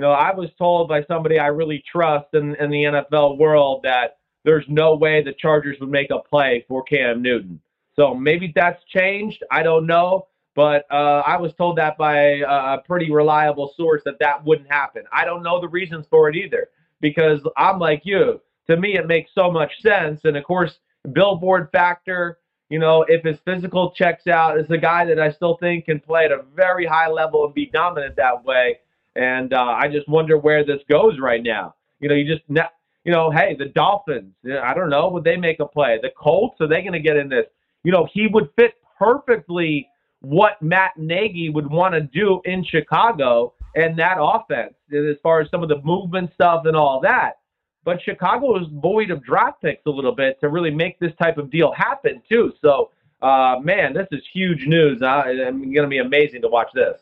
you know, I was told by somebody I really trust in, in the NFL world that there's no way the Chargers would make a play for Cam Newton. So maybe that's changed. I don't know. But uh, I was told that by a pretty reliable source that that wouldn't happen. I don't know the reasons for it either because I'm like you. To me, it makes so much sense. And of course, billboard factor, you know, if his physical checks out, is a guy that I still think can play at a very high level and be dominant that way. And uh, I just wonder where this goes right now. You know, you just, you know, hey, the Dolphins, I don't know, would they make a play? The Colts, are they going to get in this? You know, he would fit perfectly what Matt Nagy would want to do in Chicago and that offense as far as some of the movement stuff and all that. But Chicago is void of draft picks a little bit to really make this type of deal happen, too. So uh, man, this is huge news. Uh, it's going to be amazing to watch this.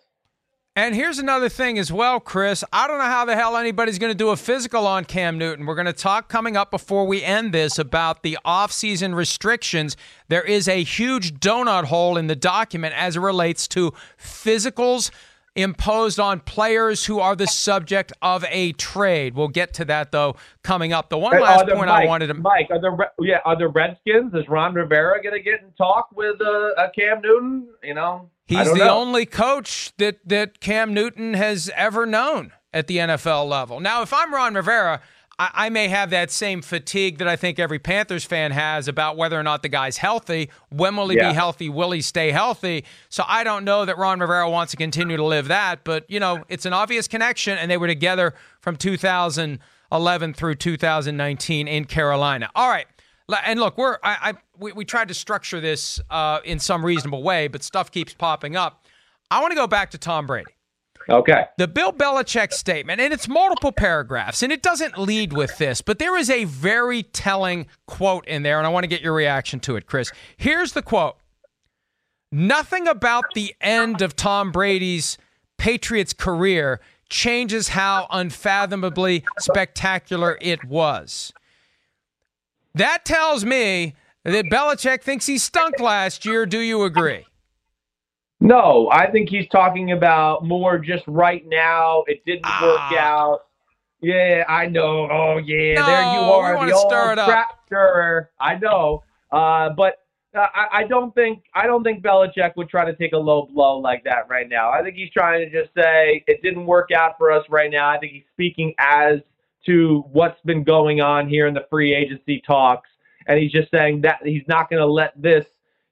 And here's another thing as well, Chris. I don't know how the hell anybody's going to do a physical on Cam Newton. We're going to talk coming up before we end this about the offseason restrictions. There is a huge donut hole in the document as it relates to physicals imposed on players who are the subject of a trade. We'll get to that though coming up. The one Hey, last the- point Mike, I wanted to Mike, are the yeah are the Redskins? Is Ron Rivera going to get in talk with uh, uh, Cam Newton? You know, He's the know. only coach that that Cam Newton has ever known at the NFL level. Now, if I'm Ron Rivera, I, I may have that same fatigue that I think every Panthers fan has about whether or not the guy's healthy. When will he Yeah. be healthy? Will he stay healthy? So I don't know that Ron Rivera wants to continue to live that, but you know, it's an obvious connection, and they were together from 2011 through 2019 in Carolina. All right. And look, we're I, I we, we tried to structure this uh, in some reasonable way, but stuff keeps popping up. I want to go back to Tom Brady. Okay. The Bill Belichick statement, and it's multiple paragraphs, and it doesn't lead with this, but there is a very telling quote in there, and I want to get your reaction to it, Chris. Here's the quote Nothing about the end of Tom Brady's Patriots career changes how unfathomably spectacular it was. That tells me that Belichick thinks he stunk last year. Do you agree? No, I think he's talking about more just right now. It didn't Ah. work out. Yeah, I know. Oh, yeah, there you No, are, the old stir it up. crap stirrer. I know, uh, but uh, I, I don't think I don't think Belichick would try to take a low blow like that right now. I think he's trying to just say it didn't work out for us right now. I think he's speaking as to what's been going on here in the free agency talks, and he's just saying that he's not going to let this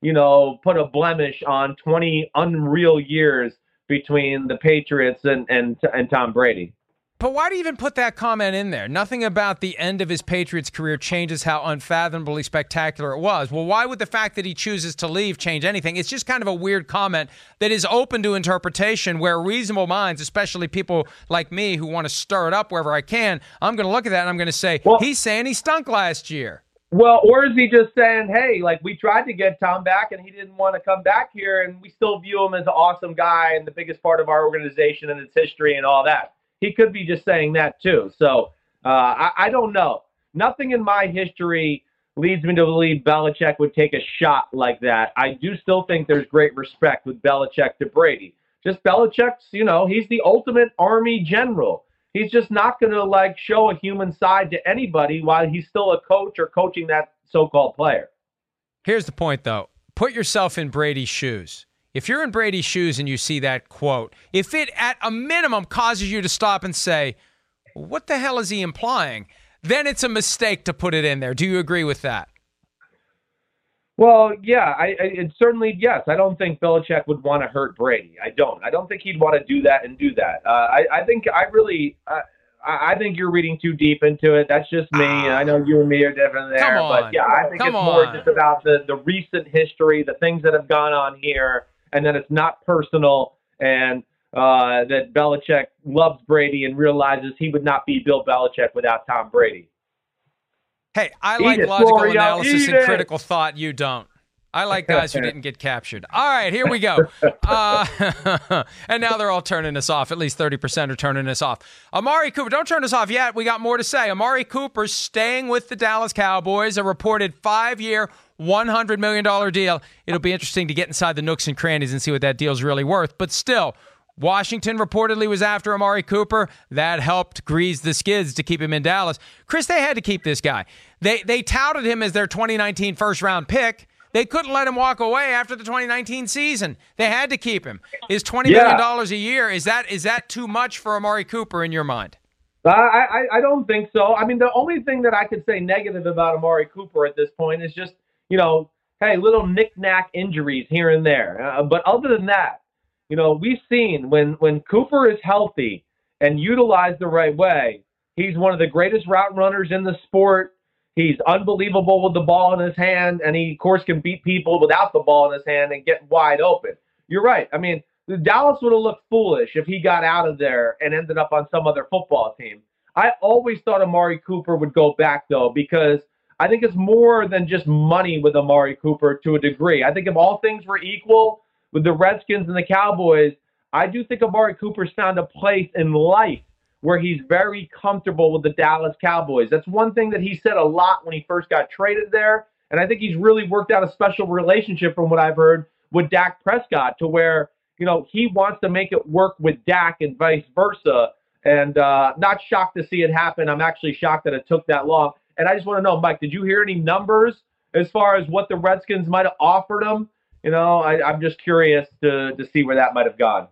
you know, put a blemish on 20 unreal years between the Patriots and, and, and Tom Brady. But why do you even put that comment in there? Nothing about the end of his Patriots career changes how unfathomably spectacular it was. Well, why would the fact that he chooses to leave change anything? It's just kind of a weird comment that is open to interpretation where reasonable minds, especially people like me who want to stir it up wherever I can, I'm going to look at that and I'm going to say, Well- he's saying he stunk last year. Well, or is he just saying, hey, like we tried to get Tom back and he didn't want to come back here, and we still view him as an awesome guy and the biggest part of our organization and its history and all that? He could be just saying that too. So uh, I, I don't know. Nothing in my history leads me to believe Belichick would take a shot like that. I do still think there's great respect with Belichick to Brady. Just Belichick's, you know, he's the ultimate army general. He's just not going to like show a human side to anybody while he's still a coach or coaching that so-called player. Here's the point, though. Put yourself in Brady's shoes. If you're in Brady's shoes and you see that quote, if it at a minimum causes you to stop and say, what the hell is he implying? Then it's a mistake to put it in there. Do you agree with that? Well, yeah, I, I it certainly yes. I don't think Belichick would want to hurt Brady. I don't. I don't think he'd want to do that and do that. Uh, I, I think I really, uh, I, I think you're reading too deep into it. That's just me. I know you and me are different there, on. but yeah, I think it's more on. just about the the recent history, the things that have gone on here, and that it's not personal, and uh, that Belichick loves Brady and realizes he would not be Bill Belichick without Tom Brady. Hey, I Eat like it, logical analysis and critical thought. You don't. I like guys who didn't get captured. All right, here we go. Uh, and now they're all turning us off. At least 30% are turning us off. Amari Cooper, don't turn us off yet. We got more to say. Amari Cooper's staying with the Dallas Cowboys, a reported five year, $100 million deal. It'll be interesting to get inside the nooks and crannies and see what that deal's really worth. But still, Washington reportedly was after Amari Cooper. That helped grease the skids to keep him in Dallas. Chris, they had to keep this guy. They they touted him as their 2019 first round pick. They couldn't let him walk away after the 2019 season. They had to keep him. Is twenty million Yeah. dollars a year is that is that too much for Amari Cooper in your mind? I, I, I don't think so. I mean, the only thing that I could say negative about Amari Cooper at this point is just, you know, hey, little knick-knack injuries here and there. Uh, but other than that, you know, we've seen when when Cooper is healthy and utilized the right way, he's one of the greatest route runners in the sport. He's unbelievable with the ball in his hand, and he, of course, can beat people without the ball in his hand and get wide open. You're right. I mean, Dallas would have looked foolish if he got out of there and ended up on some other football team. I always thought Amari Cooper would go back though because I think it's more than just money with Amari Cooper to a degree. I think if all things were equal with the Redskins and the Cowboys, I do think Amari Cooper's found a place in life where he's very comfortable with the Dallas Cowboys. That's one thing that he said a lot when he first got traded there. And I think he's really worked out a special relationship from what I've heard with Dak Prescott to where, you know, he wants to make it work with Dak and vice versa. And uh, not shocked to see it happen. I'm actually shocked that it took that long. And I just want to know, Mike, did you hear any numbers as far as what the Redskins might have offered him? You know, I, I'm just curious to, to see where that might have gone.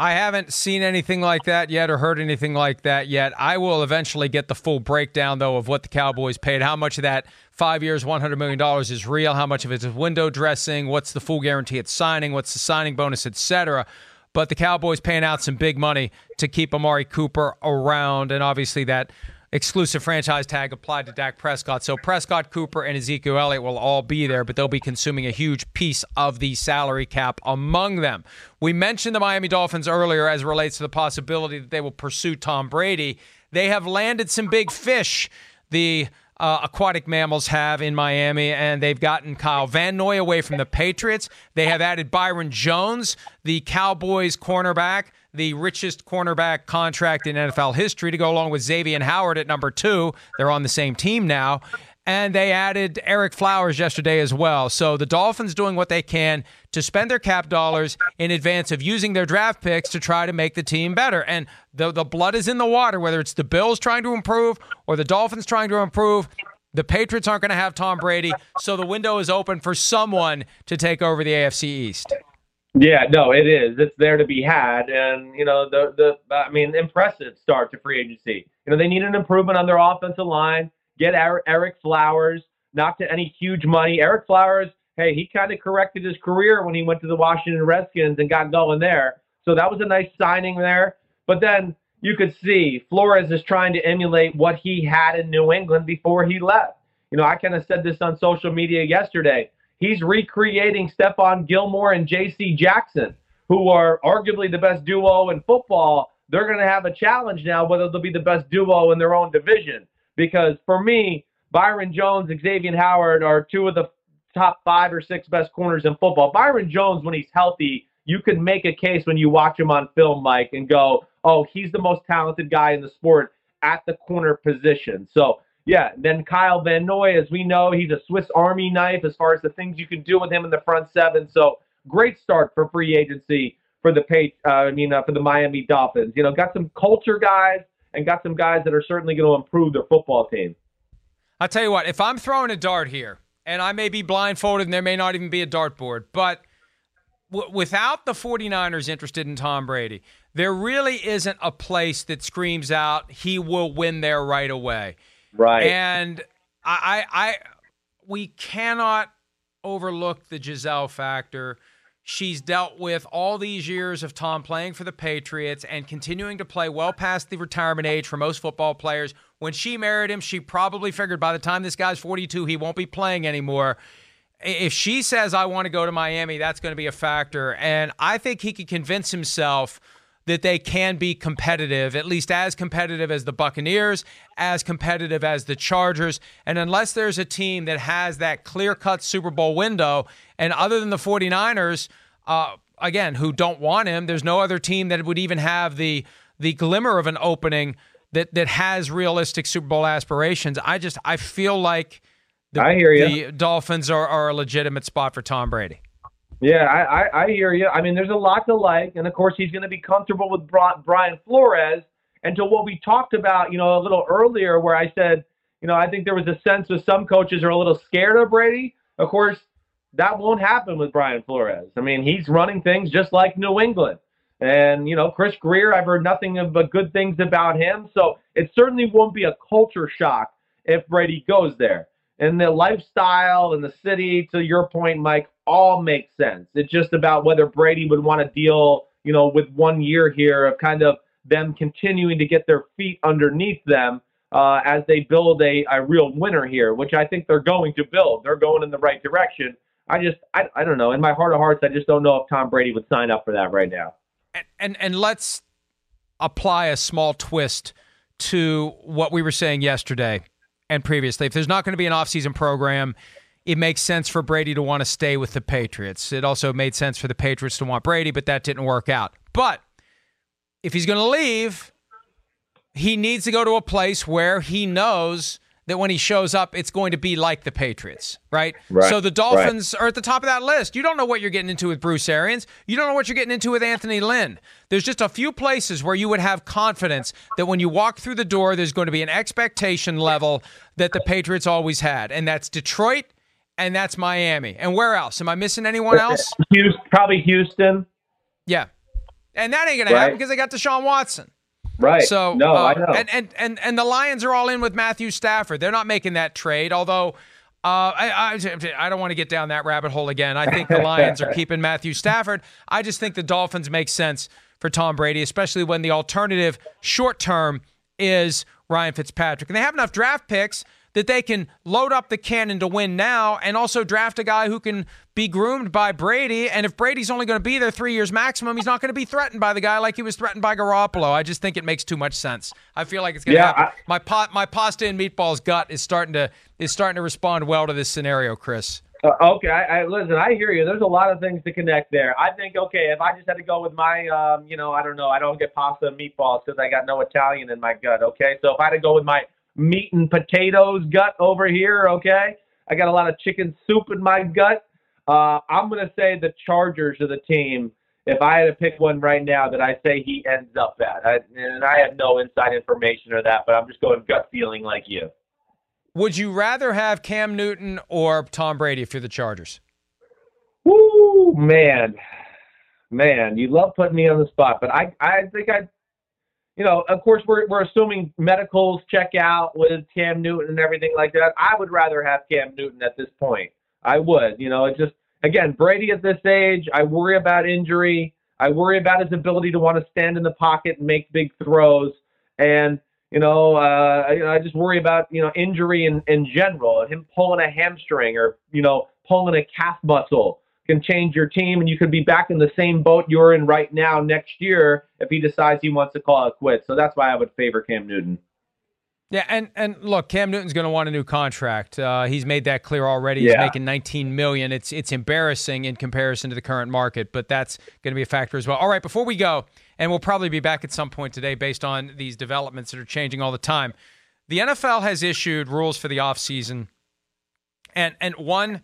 I haven't seen anything like that yet or heard anything like that yet. I will eventually get the full breakdown, though, of what the Cowboys paid, how much of that five years, $100 million is real, how much of it is window dressing, what's the full guarantee at signing, what's the signing bonus, etc. But the Cowboys paying out some big money to keep Amari Cooper around, and obviously that exclusive franchise tag applied to Dak Prescott. So Prescott, Cooper, and Ezekiel Elliott will all be there, but they'll be consuming a huge piece of the salary cap among them. We mentioned the Miami Dolphins earlier as it relates to the possibility that they will pursue Tom Brady. They have landed some big fish. The uh, aquatic mammals have in Miami, and they've gotten Kyle Van Noy away from the Patriots. They have added Byron Jones, the Cowboys cornerback the richest cornerback contract in NFL history to go along with Xavier Howard at number two. They're on the same team now. And they added Ereck Flowers yesterday as well. So the Dolphins doing what they can to spend their cap dollars in advance of using their draft picks to try to make the team better. And the, the blood is in the water, whether it's the Bills trying to improve or the Dolphins trying to improve. The Patriots aren't going to have Tom Brady, so the window is open for someone to take over the AFC East. Yeah, no, it is. It's there to be had, and you know the the I mean, impressive start to free agency. You know they need an improvement on their offensive line. Get Ereck Flowers, not to any huge money. Ereck Flowers, hey, he kind of corrected his career when he went to the Washington Redskins and got going there. So that was a nice signing there. But then you could see Flores is trying to emulate what he had in New England before he left. You know, I kind of said this on social media yesterday he's recreating Stephon Gilmore and J.C. Jackson, who are arguably the best duo in football. They're going to have a challenge now whether they'll be the best duo in their own division. Because for me, Byron Jones, and Xavier Howard are two of the top five or six best corners in football. Byron Jones, when he's healthy, you can make a case when you watch him on film, Mike, and go, oh, he's the most talented guy in the sport at the corner position. So yeah, then Kyle Van Noy, as we know, he's a Swiss Army knife as far as the things you can do with him in the front seven. So great start for free agency for the pay. Uh, I mean, uh, for the Miami Dolphins. You know, got some culture guys and got some guys that are certainly going to improve their football team. I'll tell you what, if I'm throwing a dart here, and I may be blindfolded and there may not even be a dartboard, but w- without the 49ers interested in Tom Brady, there really isn't a place that screams out he will win there right away. Right. And I, I, I we cannot overlook the Gisele factor. She's dealt with all these years of Tom playing for the Patriots and continuing to play well past the retirement age for most football players. When she married him, she probably figured by the time this guy's 42, he won't be playing anymore. If she says, I want to go to Miami, that's going to be a factor. And I think he could convince himself – that they can be competitive, at least as competitive as the Buccaneers, as competitive as the Chargers. And unless there's a team that has that clear cut Super Bowl window, and other than the 49ers, uh, again, who don't want him, there's no other team that would even have the the glimmer of an opening that that has realistic Super Bowl aspirations. I just I feel like the, I hear the Dolphins are, are a legitimate spot for Tom Brady. Yeah, I, I, I hear you. I mean, there's a lot to like, and of course, he's going to be comfortable with Brian Flores. And to what we talked about, you know, a little earlier, where I said, you know, I think there was a sense of some coaches are a little scared of Brady. Of course, that won't happen with Brian Flores. I mean, he's running things just like New England. And, you know, Chris Grier, I've heard nothing but good things about him. So it certainly won't be a culture shock if Brady goes there. And the lifestyle and the city, to your point, Mike, all makes sense. It's just about whether Brady would want to deal, you know, with one year here of kind of them continuing to get their feet underneath them uh, as they build a, a real winner here, which I think they're going to build. They're going in the right direction. I just, I, I don't know. In my heart of hearts, I just don't know if Tom Brady would sign up for that right now. And, and, and let's apply a small twist to what we were saying yesterday and previously. If there's not going to be an offseason program, it makes sense for Brady to want to stay with the Patriots. It also made sense for the Patriots to want Brady, but that didn't work out. But if he's going to leave, he needs to go to a place where he knows that when he shows up, it's going to be like the Patriots, right? Right, So the Dolphins are at the top of that list. You don't know what you're getting into with Bruce Arians. You don't know what you're getting into with Anthony Lynn. There's just a few places where you would have confidence that when you walk through the door, there's going to be an expectation level that the Patriots always had, and that's Detroit and that's Miami. And where else? Am I missing anyone else? Houston, probably Houston. Yeah. And that ain't going to happen because they got Deshaun Watson. Right. So no, uh, I know. And, and and and the Lions are all in with Matthew Stafford. They're not making that trade, although. Uh, I, I, I don't want to get down that rabbit hole again. I think the Lions are keeping Matthew Stafford. I just think the Dolphins make sense for Tom Brady, especially when the alternative short term is Ryan Fitzpatrick. And they have enough draft picks that they can load up the cannon to win now and also draft a guy who can be groomed by Brady. And if Brady's only going to be there three years maximum, he's not going to be threatened by the guy like he was threatened by Garoppolo. I just think it makes too much sense. I feel like it's going to Yeah, happen. I- my pot, my pasta and meatballs gut is starting to is starting to respond well to this scenario, Chris. Uh, okay, I, I listen. I hear you. There's a lot of things to connect there. I think okay, if I just had to go with my, um, you know, I don't know, I don't get pasta and meatballs because I got no Italian in my gut. Okay, so if I had to go with my meat and potatoes gut over here, okay, I got a lot of chicken soup in my gut. Uh, I'm gonna say the Chargers are the team. If I had to pick one right now, that I say he ends up at, I, and I have no inside information or that, but I'm just going gut feeling like you. Would you rather have Cam Newton or Tom Brady if you're the Chargers? Woo, man, man, you love putting me on the spot, but I, I think I, you know, of course we're we're assuming medicals check out with Cam Newton and everything like that. I would rather have Cam Newton at this point. I would, you know, it just again Brady at this age. I worry about injury. I worry about his ability to want to stand in the pocket and make big throws, and you know, uh, I, I just worry about you know injury in in general. Him pulling a hamstring or you know pulling a calf muscle can change your team, and you could be back in the same boat you're in right now next year if he decides he wants to call it quits. So that's why I would favor Cam Newton. Yeah, and and look, Cam Newton's going to want a new contract. Uh, he's made that clear already. He's Yeah. making 19 million. It's it's embarrassing in comparison to the current market, but that's going to be a factor as well. All right, before we go, and we'll probably be back at some point today based on these developments that are changing all the time. The NFL has issued rules for the offseason. And and one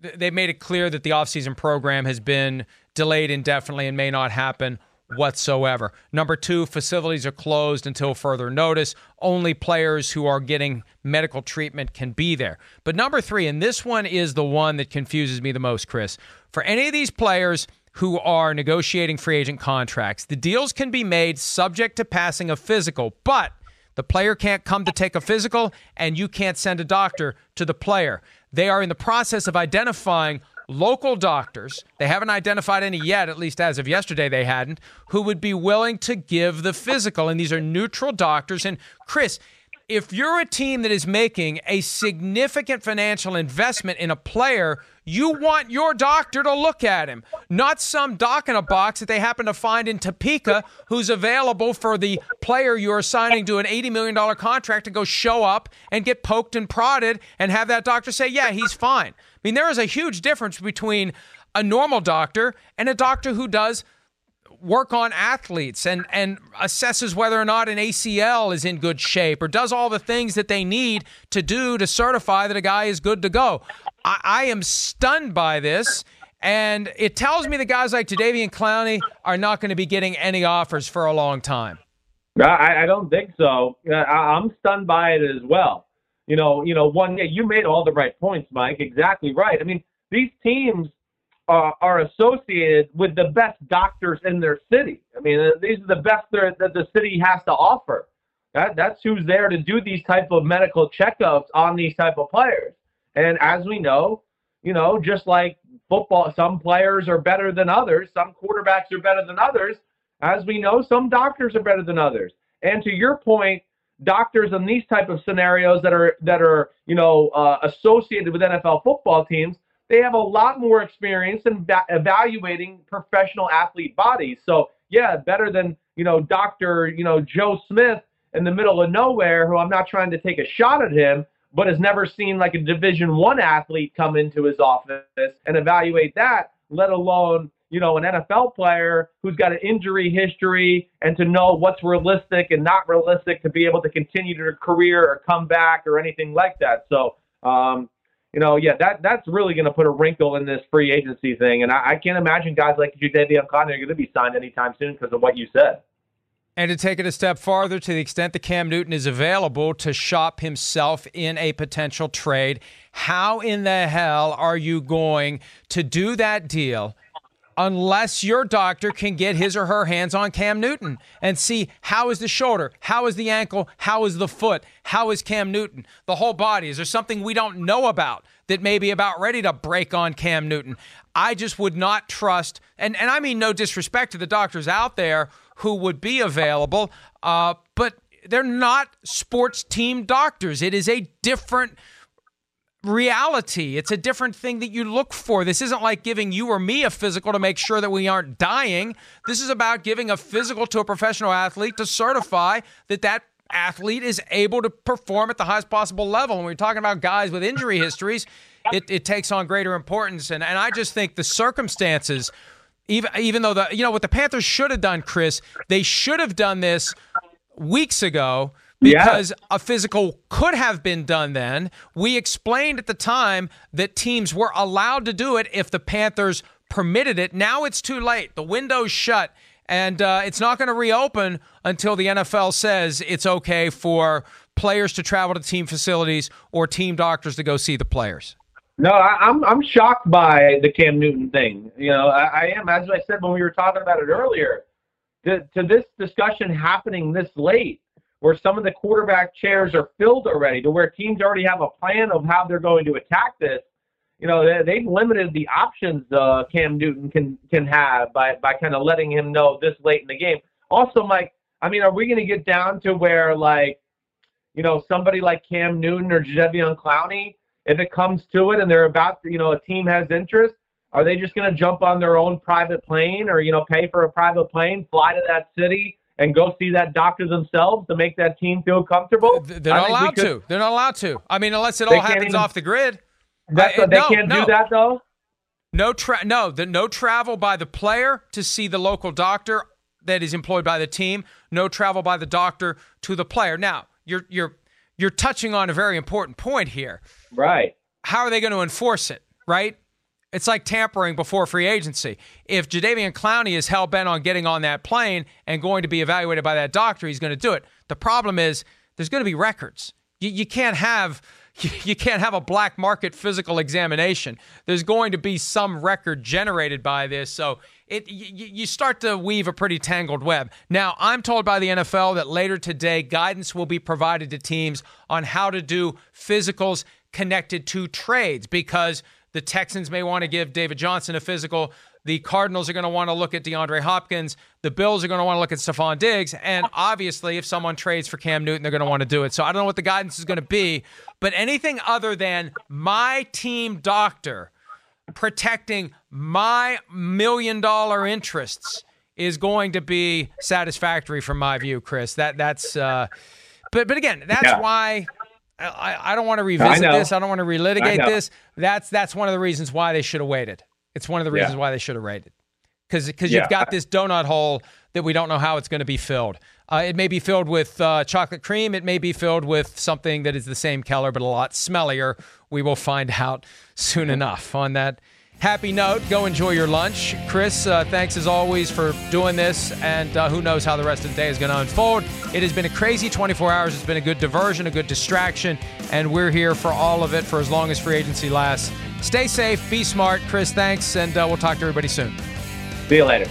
they made it clear that the offseason program has been delayed indefinitely and may not happen whatsoever. Number two, facilities are closed until further notice. Only players who are getting medical treatment can be there. But number three, and this one is the one that confuses me the most, Chris. For any of these players who are negotiating free agent contracts, the deals can be made subject to passing a physical, but the player can't come to take a physical, and you can't send a doctor to the player. They are in the process of identifying local doctors. They haven't identified any yet, at least as of yesterday, they hadn't, who would be willing to give the physical. And these are neutral doctors. And Chris, if you're a team that is making a significant financial investment in a player, you want your doctor to look at him, not some doc in a box that they happen to find in Topeka who's available for the player you're signing to an $80 million contract to go show up and get poked and prodded and have that doctor say, yeah, he's fine. I mean, there is a huge difference between a normal doctor and a doctor who does work on athletes and and assesses whether or not an ACL is in good shape or does all the things that they need to do to certify that a guy is good to go. I, I am stunned by this. And it tells me that guys like Jadeveon Clowney are not going to be getting any offers for a long time. I, I don't think so. I, I'm stunned by it as well. You know, you know, one. Yeah, you made all the right points, Mike. Exactly right. I mean, these teams are, are associated with the best doctors in their city. I mean, uh, these are the best that the city has to offer. That, that's who's there to do these type of medical checkups on these type of players. And as we know, you know, just like football, some players are better than others. Some quarterbacks are better than others. As we know, some doctors are better than others. And to your point, doctors in these type of scenarios that are that are you know uh, associated with NFL football teams, they have a lot more experience in va- evaluating professional athlete bodies. So yeah, better than you know Doctor you know Joe Smith in the middle of nowhere, who I'm not trying to take a shot at him, but has never seen like a Division One athlete come into his office and evaluate that, let alone you know an NFL player who's got an injury history and to know what's realistic and not realistic to be able to continue their career or come back or anything like that. So. Um, you know, yeah, that that's really going to put a wrinkle in this free agency thing, and I, I can't imagine guys like Jadeveon Clowney are going to be signed anytime soon because of what you said. And to take it a step farther, to the extent that Cam Newton is available to shop himself in a potential trade, how in the hell are you going to do that deal unless your doctor can get his or her hands on Cam Newton and see how is the shoulder, how is the ankle, how is the foot, how is Cam Newton, the whole body. Is there something we don't know about that may be about ready to break on Cam Newton? I just would not trust, and, and I mean no disrespect to the doctors out there who would be available, uh, but they're not sports team doctors. It is a different reality. It's a different thing that you look for. This isn't like giving you or me a physical to make sure that we aren't dying. This is about giving a physical to a professional athlete to certify that that athlete is able to perform at the highest possible level. And we're talking about guys with injury histories, it, it takes on greater importance. And, and I just think the circumstances, even, even though the, you know, what the Panthers should have done, Chris, they should have done this weeks ago because yeah. a physical could have been done then. We explained at the time that teams were allowed to do it if the Panthers permitted it. Now it's too late. The window's shut, and uh, it's not going to reopen until the NFL says it's okay for players to travel to team facilities or team doctors to go see the players. No, I, am I'm, I'm shocked by the Cam Newton thing. You know, I, I am. As I said when we were talking about it earlier, to, to this discussion happening this late where some of the quarterback chairs are filled already, to where teams already have a plan of how they're going to attack this. You know, they, have limited the options uh, Cam Newton can can have by by kind of letting him know this late in the game. Also, Mike, I mean, are we going to get down to where like, you know, somebody like Cam Newton or Jadeveon Clowney, if it comes to it, and they're about, to, you know, a team has interest, are they just going to jump on their own private plane or you know pay for a private plane, fly to that city? and go see that doctor themselves to make that team feel comfortable? They're not allowed could, to. They're not allowed to. I mean, unless it all happens even, off the grid. That's, I, they no, can't no. do that though. No tra- no, the, no travel by the player to see the local doctor that is employed by the team. No travel by the doctor to the player. Now, you're you're you're touching on a very important point here. Right. How are they going to enforce it? Right. It's like tampering before free agency. If Jadeveon Clowney is hell bent on getting on that plane and going to be evaluated by that doctor, he's going to do it. The problem is there's going to be records. You, you can't have you can't have a black market physical examination. There's going to be some record generated by this, so it you start to weave a pretty tangled web. Now, I'm told by the NFL that later today guidance will be provided to teams on how to do physicals connected to trades because the Texans may want to give David Johnson a physical. The Cardinals are going to want to look at DeAndre Hopkins. The Bills are going to want to look at Stefon Diggs. And obviously, if someone trades for Cam Newton, they're going to want to do it. So I don't know what the guidance is going to be. But anything other than my team doctor protecting my million dollar interests is going to be satisfactory from my view, Chris. That that's uh but but again, that's yeah. why I, I don't want to revisit I this. I don't want to relitigate this. That's that's one of the reasons why they should have waited. It's one of the reasons yeah. why they should have waited. Because because yeah. you've got this donut hole that we don't know how it's going to be filled. Uh, it may be filled with uh, chocolate cream. It may be filled with something that is the same color but a lot smellier. We will find out soon enough on that happy note, go enjoy your lunch. Chris, uh, thanks as always for doing this, and uh, who knows how the rest of the day is going to unfold. It has been a crazy 24 hours. It's been a good diversion, a good distraction, and we're here for all of it for as long as free agency lasts. Stay safe, be smart. Chris, thanks, and uh, we'll talk to everybody soon. See you later.